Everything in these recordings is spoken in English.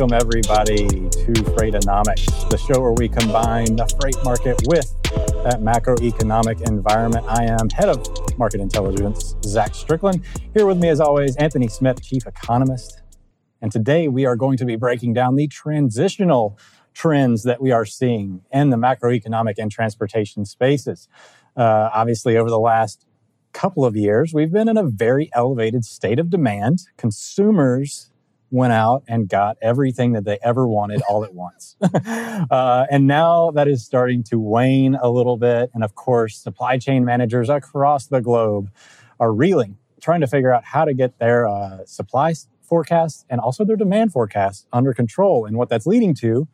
Welcome everybody to Freightonomics, the show where we combine the freight market with that macroeconomic environment. I am head of market intelligence, Zach Strickland. Here with me, as always, Anthony Smith, chief economist. And today we are going to be breaking down the transitional trends that we are seeing in the macroeconomic and transportation spaces. Uh, obviously, over the last couple of years, we've been in a very elevated state of demand. Consumers went out and got everything that they ever wanted all at once. uh, and now that is starting to wane a little bit. And of course, supply chain managers across the globe are reeling, trying to figure out how to get their uh, supply forecasts and also their demand forecasts under control. And what that's leading to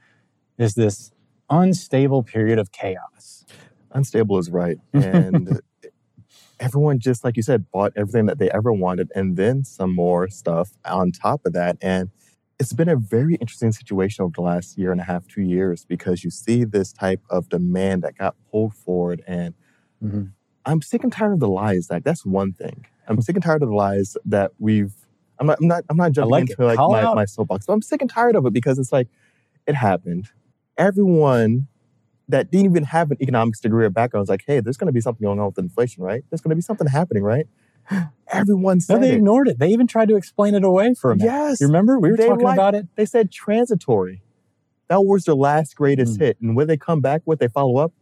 is this unstable period of chaos. Unstable is right. And everyone just like you said bought everything that they ever wanted and then some more stuff on top of that. And it's been a very interesting situation over the last year and a half two years because you see this type of demand that got pulled forward and mm-hmm. i'm sick and tired of the lies like that's one thing. I'm sick and tired of the lies that we've i'm not i'm not, I'm not jumping like into like my, my soapbox but i'm sick and tired of it because it's like it happened. Everyone that didn't even have an economics degree or background was like, hey, there's going to be something going on with inflation, right? There's going to be something happening, right? Everyone said no, they it. ignored it. They even tried to explain it away for a minute. Yes. You remember? We were talking about it. They said transitory. That was their last greatest mm. hit. And when they come back, what they follow up,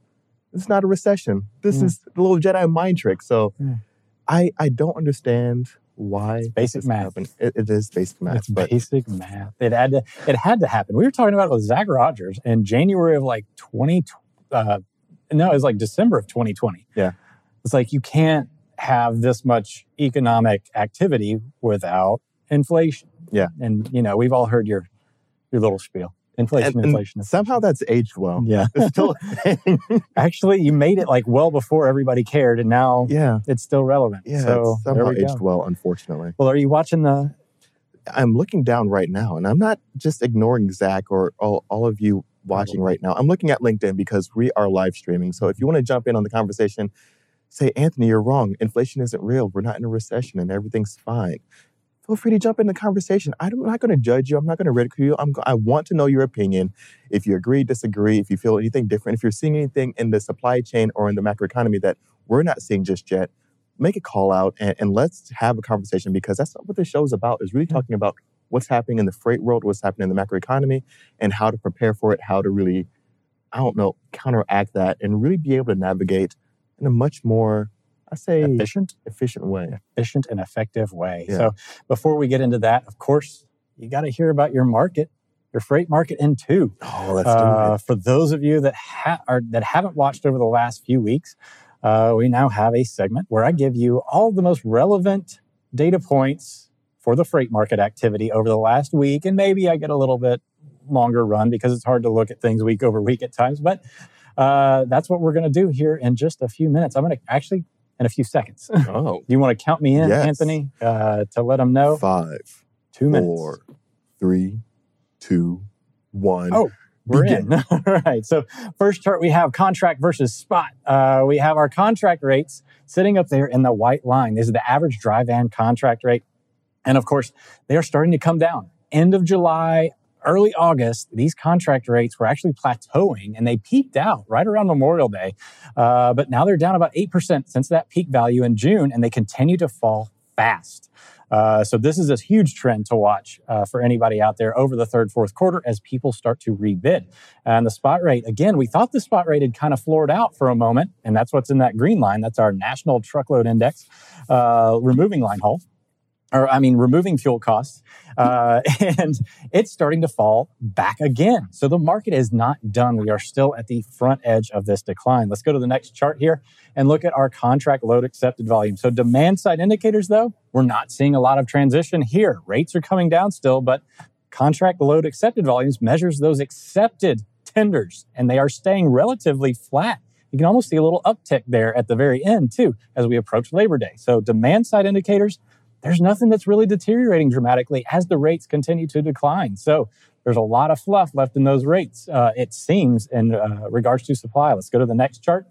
it's not a recession. This mm. is the little Jedi mind trick. So mm. I, I don't understand why it's basic math. It, it is basic math. It's basic math. It had to it had to happen. We were talking about it with Zach Rogers in January of like 20, uh, no, it was like December of 2020. Yeah. It's like you can't have this much economic activity without inflation. Yeah. And you know, we've all heard your your little spiel. Inflation, and, inflation. And somehow that's aged well. Yeah. It's still Actually, you made it like well before everybody cared and now yeah. it's still relevant. Yeah. So somehow we aged go. well, unfortunately. Well, are you watching the I'm looking down right now and I'm not just ignoring Zach or all, all of you watching right now. I'm looking at LinkedIn because we are live streaming. So if you want to jump in on the conversation, say, Anthony, you're wrong. Inflation isn't real. We're not in a recession and everything's fine. Feel free to jump in the conversation. I'm not going to judge you. I'm not going to ridicule you. I'm, I want to know your opinion. If you agree, disagree, if you feel anything different, if you're seeing anything in the supply chain or in the macroeconomy that we're not seeing just yet, make a call out and, and let's have a conversation because that's what this show is about, is really talking about what's happening in the freight world, what's happening in the macroeconomy, and how to prepare for it, how to really, I don't know, counteract that and really be able to navigate in a much more, I say, efficient, efficient way, efficient and effective way. Yeah. So before we get into that, of course, you got to hear about your market, your freight market in two. Oh, let's uh, do it. For those of you that ha- are that haven't watched over the last few weeks, uh, we now have a segment where I give you all the most relevant data points for the freight market activity over the last week. And maybe I get a little bit longer run because it's hard to look at things week over week at times. But uh, that's what we're going to do here in just a few minutes. I'm going to actually, in a few seconds. Oh. Do you want to count me in, yes. Anthony, uh, to let them know? Five, two four, minutes. three, two, one. Oh, we're Begin. in. All right. So, first chart we have contract versus spot. Uh, we have our contract rates sitting up there in the white line. This is the average dry van contract rate and of course, they are starting to come down. End of July, early August, these contract rates were actually plateauing and they peaked out right around Memorial Day. Uh, but now they're down about 8% since that peak value in June and they continue to fall fast. Uh, so this is a huge trend to watch uh, for anybody out there over the third, fourth quarter as people start to rebid. And the spot rate, again, we thought the spot rate had kind of floored out for a moment, and that's what's in that green line. That's our national truckload index, uh, removing line haul or I mean, removing fuel costs, uh, and it's starting to fall back again. So the market is not done. We are still at the front edge of this decline. Let's go to the next chart here and look at our contract load accepted volume. So demand side indicators, though, we're not seeing a lot of transition here. Rates are coming down still, but contract load accepted volumes measures those accepted tenders, and they are staying relatively flat. You can almost see a little uptick there at the very end, too, as we approach Labor Day. So demand side indicators, there's nothing that's really deteriorating dramatically as the rates continue to decline. So there's a lot of fluff left in those rates, uh, it seems, in uh, regards to supply. Let's go to the next chart.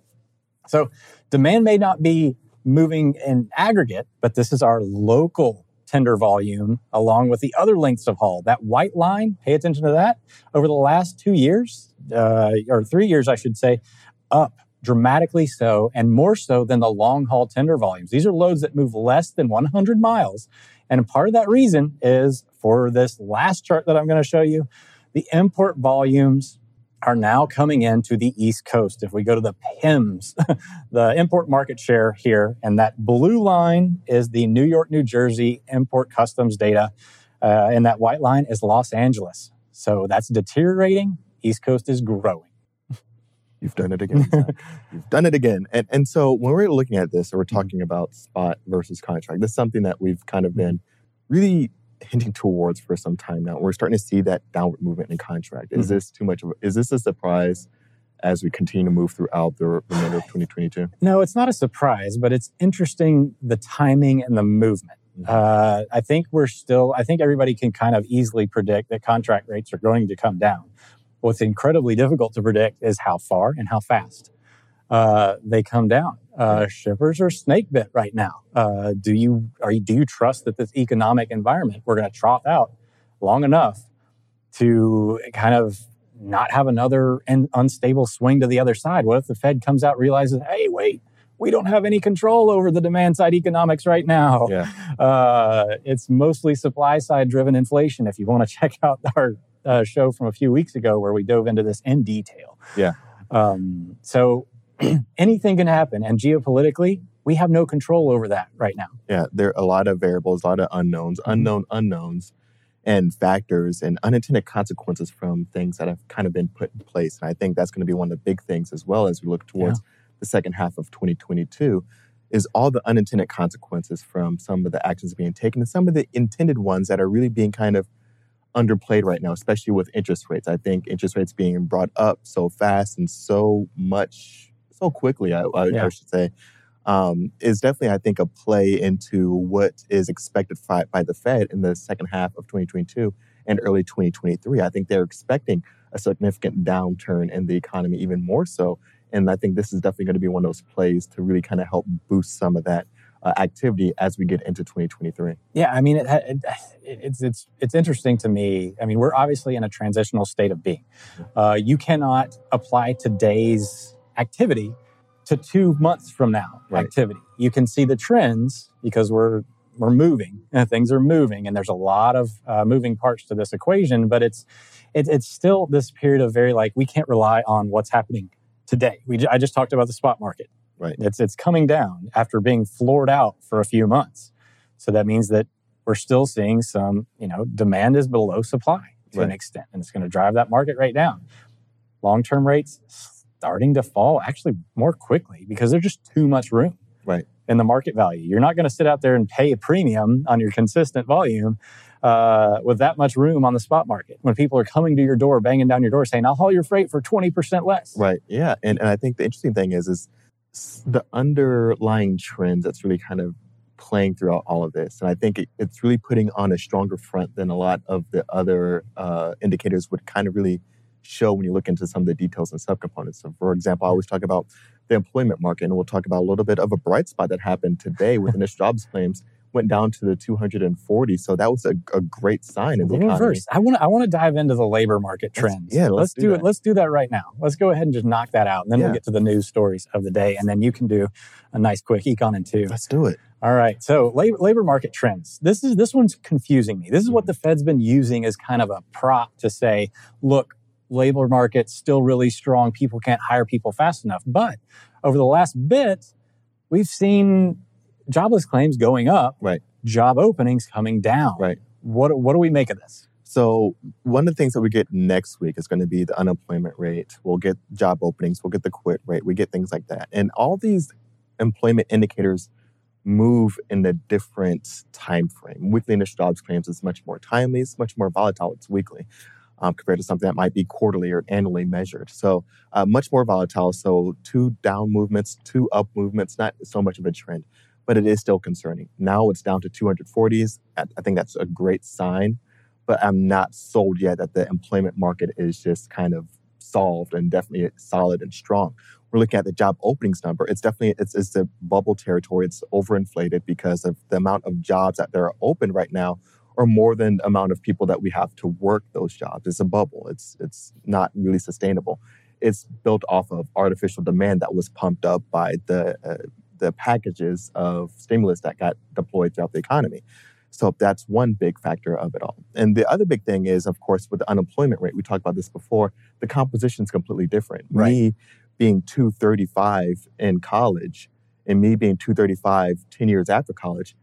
So demand may not be moving in aggregate, but this is our local tender volume along with the other lengths of haul. That white line, pay attention to that. Over the last two years, uh, or three years, I should say, up dramatically so, and more so than the long haul tender volumes. These are loads that move less than 100 miles. And part of that reason is for this last chart that I'm going to show you, the import volumes are now coming into the East Coast. If we go to the PIMS, the import market share here, and that blue line is the New York, New Jersey import customs data, uh, and that white line is Los Angeles. So that's deteriorating. East Coast is growing. You've done it again. You've done it again. And and so when we're looking at this, or we're talking about spot versus contract, this is something that we've kind of been really hinting towards for some time now. We're starting to see that downward movement in contract. Is mm-hmm. this too much of a, is this a surprise as we continue to move throughout the remainder of 2022? No, it's not a surprise, but it's interesting the timing and the movement. Mm-hmm. Uh, I think we're still, I think everybody can kind of easily predict that contract rates are going to come down. What's incredibly difficult to predict is how far and how fast uh, they come down. Uh, shippers are snake bit right now. Uh, do you are you, do you trust that this economic environment we're going to trough out long enough to kind of not have another un- unstable swing to the other side? What if the Fed comes out realizes, hey, wait, we don't have any control over the demand side economics right now. Yeah. Uh, it's mostly supply side driven inflation. If you want to check out our uh, show from a few weeks ago where we dove into this in detail. Yeah. Um, so anything can happen. And geopolitically, we have no control over that right now. Yeah, there are a lot of variables, a lot of unknowns, mm-hmm. unknown unknowns, and factors and unintended consequences from things that have kind of been put in place. And I think that's going to be one of the big things as well as we look towards yeah. the second half of 2022 is all the unintended consequences from some of the actions being taken and some of the intended ones that are really being kind of underplayed right now, especially with interest rates. I think interest rates being brought up so fast and so much, so quickly, I, I, yeah. I should say, um, is definitely, I think, a play into what is expected by, by the Fed in the second half of 2022 and early 2023. I think they're expecting a significant downturn in the economy, even more so. And I think this is definitely going to be one of those plays to really kind of help boost some of that uh, activity as we get into 2023. Yeah, I mean, it, it, it's it's it's interesting to me. I mean, we're obviously in a transitional state of being. Uh, you cannot apply today's activity to two months from now right. activity. You can see the trends because we're we're moving and things are moving and there's a lot of uh, moving parts to this equation but it's it, it's still this period of very like we can't rely on what's happening today we i just talked about the spot market Right. It's it's coming down after being floored out for a few months. So that means that we're still seeing some, you know, demand is below supply to right. an extent, and it's going to drive that market rate down. Long-term rates starting to fall actually more quickly because there's just too much room. Right. In the market value. You're not going to sit out there and pay a premium on your consistent volume uh, with that much room on the spot market when people are coming to your door, banging down your door, saying, "I'll haul your freight for twenty percent less." Right. Yeah. And and I think the interesting thing is is the underlying trends that's really kind of playing throughout all of this. And I think it, it's really putting on a stronger front than a lot of the other uh, indicators would kind of really show when you look into some of the details and subcomponents. So, for example, I always talk about the employment market, and we'll talk about a little bit of a bright spot that happened today with initial jobs claims went down to the 240. So that was a, a great sign in the economy. Reverse. I want to I want to dive into the labor market trends. Let's, yeah, let's, let's do, do it. Let's do that right now. Let's go ahead and just knock that out, and then yeah. we'll get to the news stories of the day, and then you can do a nice quick econ and two. Let's do it. All right. So labor, labor market trends. This is this one's confusing me. This is what mm-hmm. the Fed's been using as kind of a prop to say, look, labor market's still really strong. People can't hire people fast enough. But over the last bit, we've seen jobless claims going up. Right job openings coming down. Right. What what do we make of this? So one of the things that we get next week is going to be the unemployment rate. We'll get job openings. We'll get the quit rate. We get things like that, and all these employment indicators move in a different time frame. Weekly initial jobs claims is much more timely. It's much more volatile. It's weekly. Um, compared to something that might be quarterly or annually measured. So uh, much more volatile. So two down movements, two up movements, not so much of a trend but it is still concerning. Now it's down to 240s. I think that's a great sign, but I'm not sold yet that the employment market is just kind of solved and definitely solid and strong. We're looking at the job openings number. It's definitely it's it's a bubble territory. It's overinflated because of the amount of jobs that there are open right now or more than the amount of people that we have to work those jobs. It's a bubble. It's it's not really sustainable. It's built off of artificial demand that was pumped up by the uh, the packages of stimulus that got deployed throughout the economy. So that's one big factor of it all. And the other big thing is, of course, with the unemployment rate, we talked about this before, the composition is completely different. Right. Me being 235 in college and me being 235 10 years after college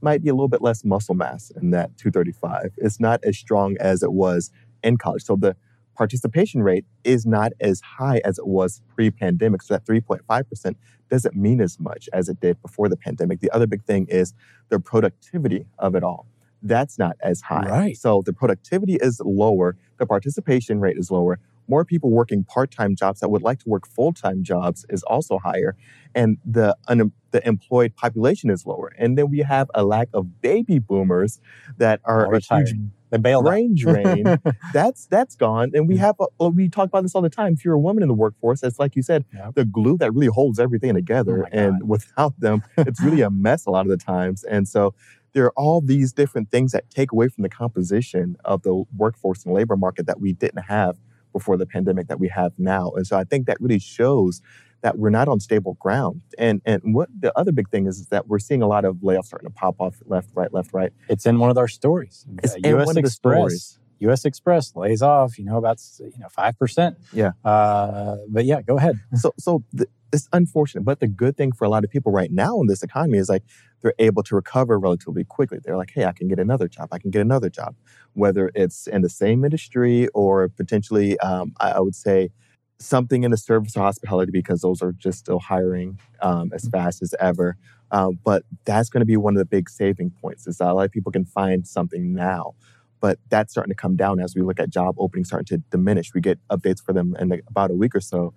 might be a little bit less muscle mass in that 235. It's not as strong as it was in college. So the participation rate is not as high as it was pre-pandemic. So that 3.5% doesn't mean as much as it did before the pandemic. The other big thing is the productivity of it all. That's not as high. Right. So the productivity is lower, the participation rate is lower. More people working part-time jobs that would like to work full-time jobs is also higher, and the un- the employed population is lower. And then we have a lack of baby boomers that are a huge retired. Bailed out. brain drain that's that's gone and we Mm. have a, we talk about this all the time if you're a woman in the workforce it's like you said Yep. the glue that really holds everything Oh together my and without them it's really a mess a lot of the times and so there are all these different things that take away from the composition of the workforce and labor market that we didn't have before the pandemic that we have now and so i think that really shows that we're not on stable ground and and what the other big thing is, is that we're seeing a lot of layoffs starting to pop off left right left right It's in one of our stories. It's Uh, in U.S. one of the stories. U.S. Xpress lays off. You know about you know five percent. Yeah. Uh, but yeah, go ahead. so so th- it's unfortunate but the good thing for a lot of people right now in this economy is like they're able to recover relatively quickly they're like hey i can get another job i can get another job whether it's in the same industry or potentially um, I, I would say something in the service or hospitality because those are just still hiring um, as fast as ever um, but that's going to be one of the big saving points is that a lot of people can find something now but that's starting to come down as we look at job openings starting to diminish we get updates for them in about a week or so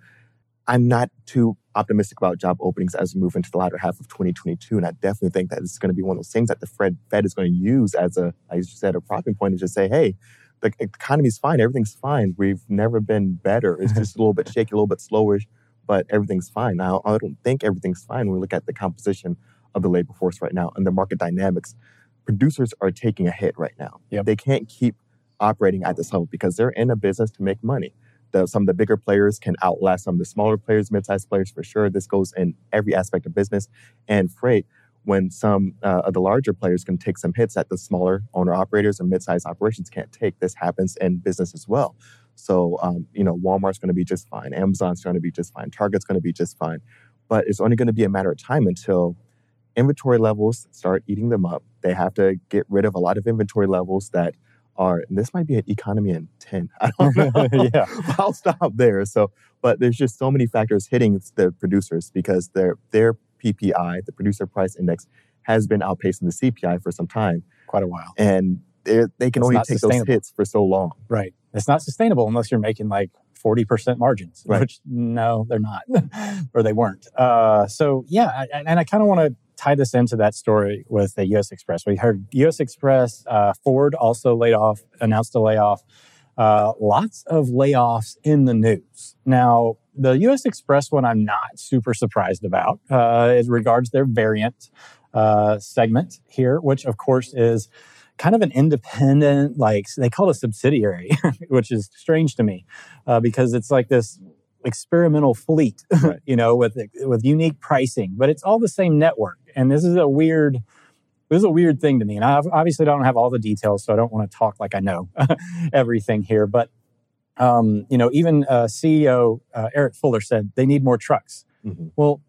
I'm not too optimistic about job openings as we move into the latter half of 2022. And I definitely think that it's going to be one of those things that the Fed, Fed is going to use as a, as you said, a propping point to just say, hey, the economy's fine, everything's fine. We've never been better. It's just a little bit shaky, a little bit slower, but everything's fine. Now, I don't think everything's fine when we look at the composition of the labor force right now and the market dynamics. Producers are taking a hit right now. Yep. They can't keep operating at this level because they're in a business to make money the, some of the bigger players can outlast some of the smaller players, mid-sized players for sure. This goes in every aspect of business and freight. When some uh, of the larger players can take some hits that the smaller owner operators or mid-sized operations can't take, this happens in business as well. So, um, you know, Walmart's going to be just fine. Amazon's going to be just fine. Target's going to be just fine. But it's only going to be a matter of time until inventory levels start eating them up. They have to get rid of a lot of inventory levels that are, and this might be an economy in 10. I don't know. yeah. I'll stop there. So, but there's just so many factors hitting the producers because their their PPI, the producer price index, has been outpacing the CPI for some time, Quite a while. and they they can It's only take those hits for so long. Right. It's not sustainable unless you're making like 40% margins, Right. which no, they're not, or they weren't. Uh, so, yeah. I- And I kind of want to tie this into that story with the US Xpress. We heard US Xpress, uh, Ford also laid off, announced a layoff. Uh, lots of layoffs in the news. Now, the US Xpress one I'm not super surprised about uh, as regards their variant uh, segment here, which of course is kind of an independent, like they call it a subsidiary, which is strange to me uh, because it's like this experimental fleet, Right. you know, with with unique pricing, but it's all the same network. And this is a weird, this is a weird thing to me. And I obviously don't have all the details, so I don't want to talk like I know everything here. But um, you know, even uh, CEO uh, Eric Fuller said they need more trucks. Mhm. Well,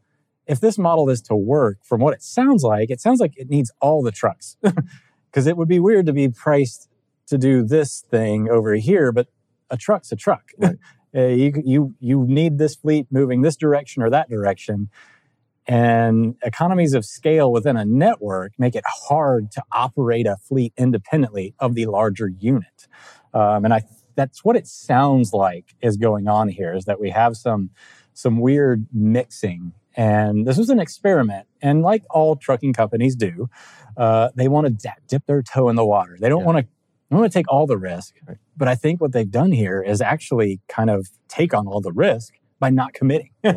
if this model is to work, from what it sounds like, it sounds like it needs all the trucks because it would be weird to be priced to do this thing over here, but a truck's a truck. Right. Uh, you you you need this fleet moving this direction or that direction, and economies of scale within a network make it hard to operate a fleet independently of the larger unit. Um, and I that's what it sounds like is going on here is that we have some some weird mixing and this was an experiment and like all trucking companies do uh, they want to dip their toe in the water they don't Yeah. want to I want to take all the risk. Right. But I think what they've done here is actually kind of take on all the risk by not committing uh,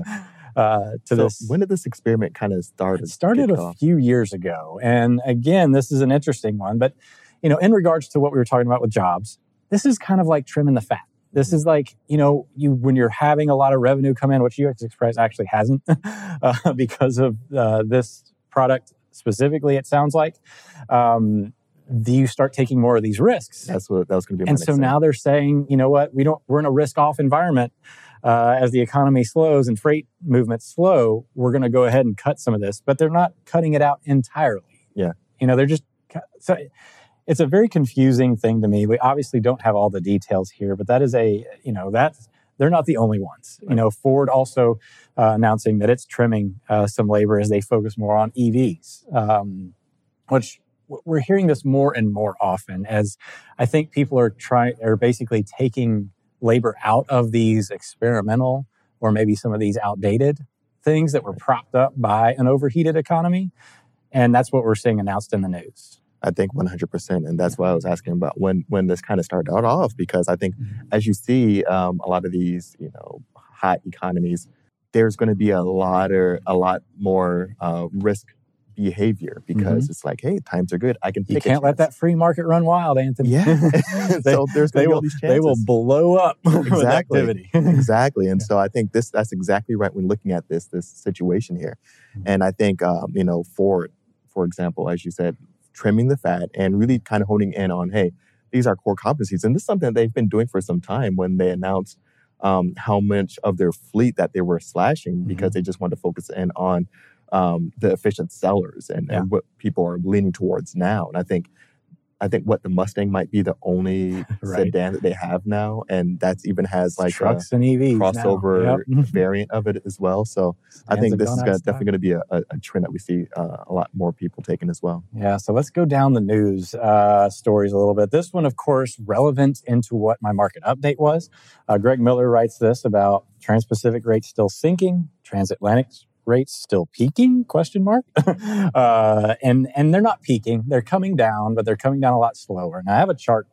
to So this. when did this experiment kind of start? It started a off? few years ago. And again, this is an interesting one. But, you know, in regards to what we were talking about with jobs, this is kind of like trimming the fat. This is like, you know, you when you're having a lot of revenue come in, which UX Express actually hasn't uh, because of uh, this product specifically, it sounds like. Um, do you start taking more of these risks? That's what that was going to be. And so thing. now they're saying, you know what, we don't, we're in a risk off environment. Uh, as the economy slows and freight movements slow, we're going to go ahead and cut some of this, but they're not cutting it out entirely. Yeah. You know, they're just, so it's a very confusing thing to me. We obviously don't have all the details here, but that is a, you know, that's, they're not the only ones. You know, Ford also uh, announcing that it's trimming uh, some labor as they focus more on EVs, um, which we're hearing this more and more often as I think people are trying, are basically taking labor out of these experimental or maybe some of these outdated things that were propped up by an overheated economy. And that's what we're seeing announced in the news. I think 100%. And that's why I was asking about when when this kind of started out off, because I think Mm-hmm. as you see um, a lot of these, you know, hot economies, there's going to be a lot or a lot more uh, risk behavior because it's like, hey, times are good. I can. Mm-hmm. You can't let that free market run wild, Anthony. Yeah. they, so there's they going to be all will, they will blow up with Exactly. activity. exactly and so i think this that's exactly right when looking at this this situation here Mhm. and i think um, you know ford for example as you said trimming the fat and really kind of honing in on hey these are core competencies and this is something that they've been doing for some time when they announced um, how much of their fleet that they were slashing because they just wanted to focus in on um, the efficient sellers and, Yeah. and what people are leaning towards now and i think I think what the Mustang might be the only Right. sedan that they have now, and that's even has like a, trucks and EVs crossover Yep. variant of it as well. So I think this is gonna, definitely going to be a, a, a trend that we see uh, a lot more people taking as well. Yeah, so let's go down the news uh, stories a little bit. This one, of course, relevant into what my market update was. Uh, Greg Miller writes this about Trans-Pacific rates still sinking, transatlantic rates still peaking? Question mark. uh, and and they're not peaking; they're coming down, but they're coming down a lot slower. And I have a chart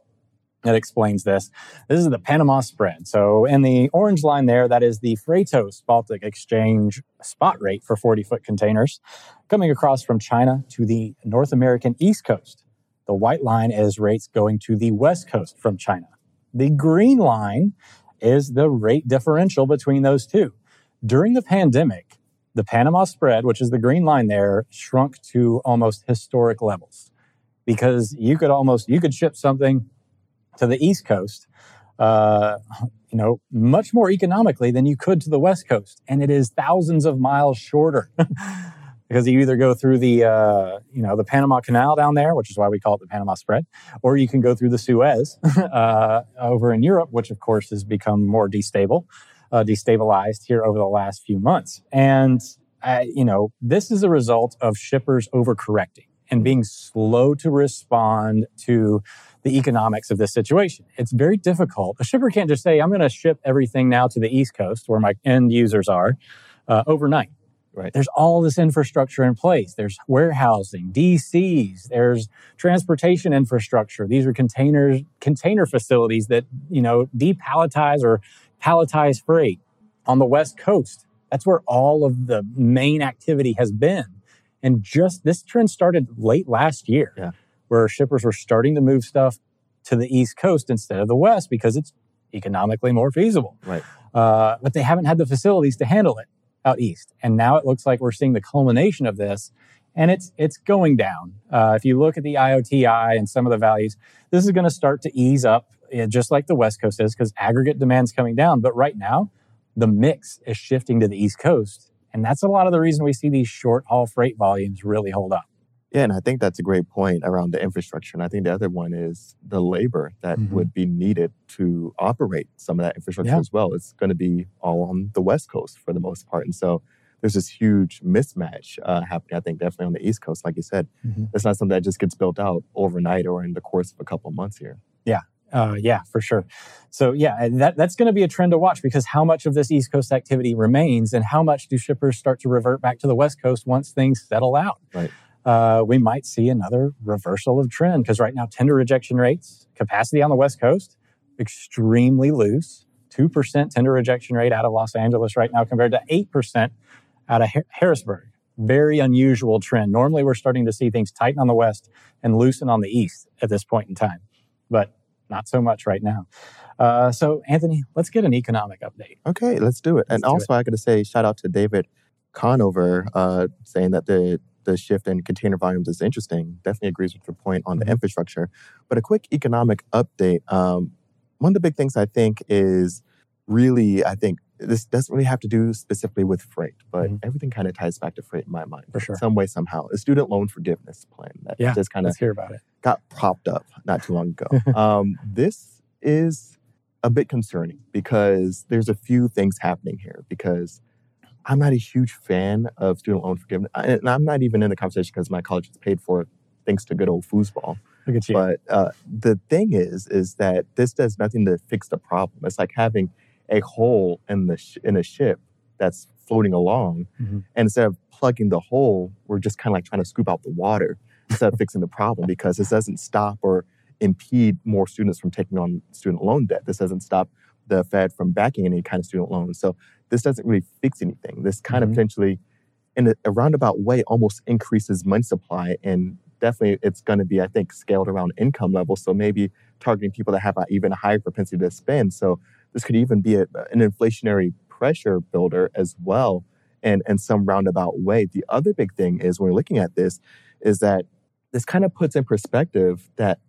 that explains this. This is the Panama spread. So in the orange line there, that is the Freightos Baltic Exchange spot rate for 40 foot containers coming across from China to the North American East Coast. The white line is rates going to the West Coast from China. The green line is the rate differential between those two. During the pandemic, the Panama spread, which is the green line there, shrunk to almost historic levels because you could almost you could ship something to the East Coast, uh, you know, much more economically than you could to the West Coast, and it is thousands of miles shorter. Because you either go through the, uh, you know, the Panama Canal down there, which is why we call it the Panama Spread, or you can go through the Suez uh, over in Europe, which of course has become more destable, uh, destabilized here over the last few months. And uh, you know, this is a result of shippers overcorrecting and being slow to respond to the economics of this situation. It's very difficult. A shipper can't just say, I'm going to ship everything now to the East Coast where my end users are uh, overnight. Right. There's all this infrastructure in place. There's warehousing, DCs, there's transportation infrastructure. These are containers, container facilities that, you know, depalletize or palletize freight on the West Coast. That's where all of the main activity has been. And just this trend started late last year, Yeah. where shippers were starting to move stuff to the East Coast instead of the West because it's economically more feasible. Right. Uh, but they haven't had the facilities to handle it out east. And now it looks like we're seeing the culmination of this. And it's it's going down. Uh, if you look at the IOTI and some of the values, this is going to start to ease up, eh, just like the West Coast is, because aggregate demand's coming down. But right now, the mix is shifting to the East Coast. And that's a lot of the reason we see these short haul freight volumes really hold up. Yeah, and I think that's a great point around the infrastructure. And I think the other one is the labor that Mhm. would be needed to operate some of that infrastructure Yeah. as well. It's going to be all on the West Coast for the most part. And so there's this huge mismatch uh, happening, I think, definitely on the East Coast. Like you said, Mhm. it's not something that just gets built out overnight or in the course of a couple of months here. Uh, yeah, for sure. So yeah, and that that's going to be a trend to watch because how much of this East Coast activity remains, and how much do shippers start to revert back to the West Coast once things settle out? Right. uh, we might see another reversal of trend because right now tender rejection rates, capacity on the West Coast, extremely loose. 2% tender rejection rate out of Los Angeles right now compared to 8% out of Harrisburg. Very unusual trend. Normally, we're starting to see things tighten on the West and loosen on the East at this point in time, but not so much right now. Uh, so, Anthony, let's get an economic update. Okay, let's do it. Let's and do also, it. I got to say, shout out to David Conover uh, saying that the the shift in container volumes is interesting. Definitely agrees with your point on mm-hmm. the infrastructure. But a quick economic update. Um, one of the big things I think is really, I think this doesn't really have to do specifically with freight, but mm-hmm. everything kind of ties back to freight in my mind. For sure. Some way, somehow. A student loan forgiveness plan that yeah, just kind of hear about it. got propped up not too long ago. um, this is a bit concerning because there's a few things happening here because I'm not a huge fan of student loan forgiveness. And I'm not even in the conversation because my college is paid for thanks to good old foosball. Look at you. But uh, the thing is, is that this does nothing to fix the problem. It's like having a hole in the sh- in a ship that's floating along, mm-hmm. and instead of plugging the hole, we're just kind of like trying to scoop out the water instead of fixing the problem because this doesn't stop or impede more students from taking on student loan debt. This doesn't stop the Fed from backing any kind of student loans. So this doesn't really fix anything. This kind mm-hmm. of potentially, in a, a roundabout way, almost increases money supply and definitely it's going to be, I think, scaled around income level. So maybe targeting people that have an even higher propensity to spend. So this could even be a, an inflationary pressure builder as well and in some roundabout way. The other big thing is when we're looking at this is that this kind of puts in perspective that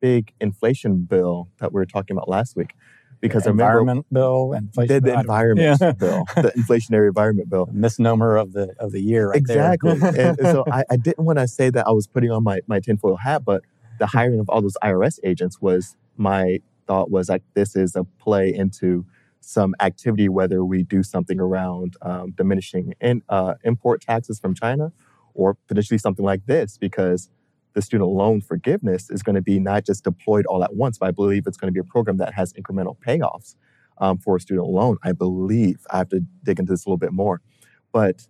big inflation bill that we were talking about last week. Because the environment bill, inflation the, the environment yeah. bill, the inflationary environment bill, misnomer of the of the year, right exactly. and so I, I didn't want to say that I was putting on my my tinfoil hat, but the hiring of all those IRS agents was my thought was like this is a play into some activity, whether we do something around um, diminishing in, uh, import taxes from China or potentially something like this, because the student loan forgiveness is going to be not just deployed all at once, but I believe it's going to be a program that has incremental payoffs um, for a student loan. I believe I have to dig into this a little bit more. But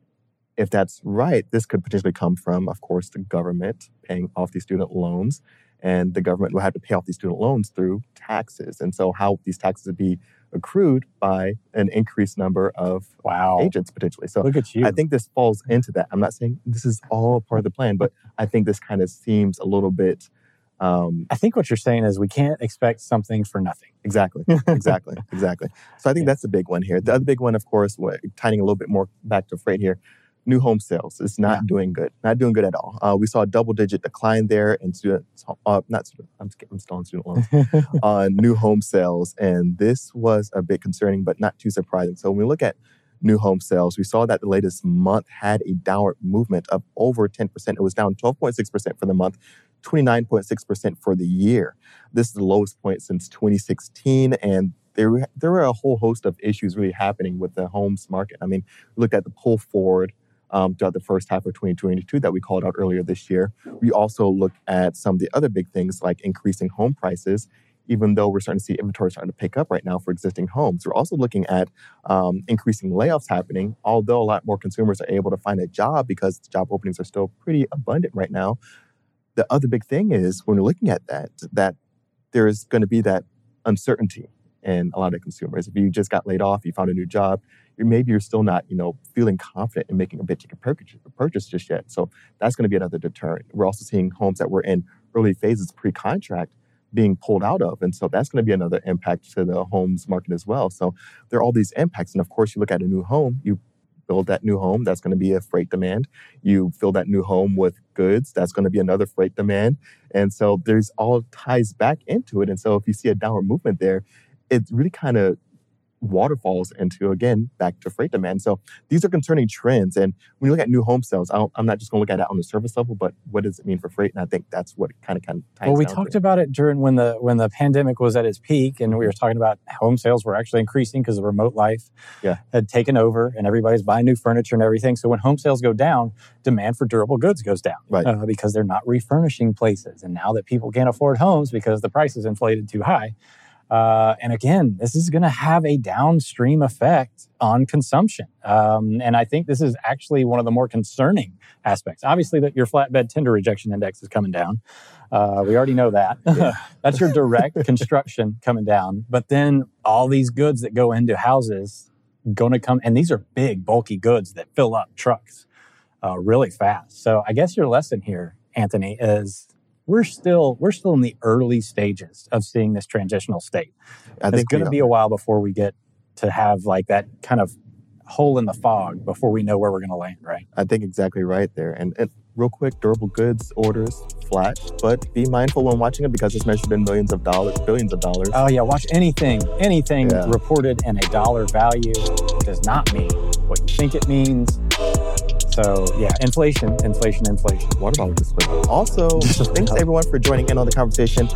if that's right, this could potentially come from, of course, the government paying off these student loans and the government will have to pay off these student loans through taxes. And so, how these taxes would be accrued by an increased number of wow. agents potentially. So, look at you. I think this falls into that. I'm not saying this is all part of the plan, but I think this kind of seems a little bit. Um, I think what you're saying is we can't expect something for nothing. Exactly, exactly, exactly. So I think yeah. that's the big one here. The other big one, of course, tying a little bit more back to freight here, new home sales is not yeah. doing good, not doing good at all. Uh, we saw a double digit decline there in student, uh, not student, I'm, I'm still on student loans, on uh, new home sales. And this was a bit concerning, but not too surprising. So when we look at new home sales, we saw that the latest month had a downward movement of over 10%. It was down 12.6% for the month, 29.6% for the year. This is the lowest point since 2016. And there, there were a whole host of issues really happening with the homes market. I mean, look at the pull forward um, throughout the first half of 2022 that we called out earlier this year. We also look at some of the other big things like increasing home prices. Even though we're starting to see inventory starting to pick up right now for existing homes, we're also looking at um, increasing layoffs happening. Although a lot more consumers are able to find a job because job openings are still pretty abundant right now. The other big thing is when we're looking at that, that there is going to be that uncertainty in a lot of consumers. If you just got laid off, you found a new job, maybe you're still not, you know, feeling confident in making a big ticket purchase just yet. So that's going to be another deterrent. We're also seeing homes that were in early phases pre-contract being pulled out of. And so that's going to be another impact to the homes market as well. So there are all these impacts. And of course, you look at a new home, you build that new home, that's going to be a freight demand. You fill that new home with goods, that's going to be another freight demand. And so there's all ties back into it. And so if you see a downward movement there, it really kind of waterfalls into again back to freight demand. So these are concerning trends. And when you look at new home sales, I am not just going to look at it on the surface level, but what does it mean for freight? And I think that's what kind of kind of. Well, we talked to. about it during when the when the pandemic was at its peak, and we were talking about home sales were actually increasing because the remote life yeah. had taken over, and everybody's buying new furniture and everything. So when home sales go down, demand for durable goods goes down, right? Uh, because they're not refurnishing places, and now that people can't afford homes because the price is inflated too high Uh, and again, this is going to have a downstream effect on consumption. Um, and I think this is actually one of the more concerning aspects. Obviously, that your flatbed tender rejection index is coming down. Uh, we already know that. Yeah. That's your direct construction coming down. But then all these goods that go into houses going to come, and these are big, bulky goods that fill up trucks uh, really fast. So I guess your lesson here, Anthony, is we're still we're still in the early stages of seeing this transitional state. I it's going to be a while before we get to have like that kind of hole in the fog before we know where we're going to land, right? I think exactly right there. And, and real quick, durable goods orders flat, but be mindful when watching it because it's measured in millions of dollars, billions of dollars. Oh yeah, watch anything, anything yeah. reported in a dollar value does not mean what you think it means. So yeah, inflation, inflation, inflation. What about this? Also, thanks everyone for joining in on the conversation.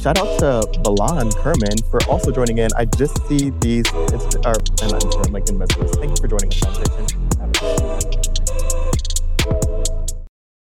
Shout out to Balan Kerman for also joining in. I just see these, it's, not sure, I'm like in messages. Thank you for joining the conversation.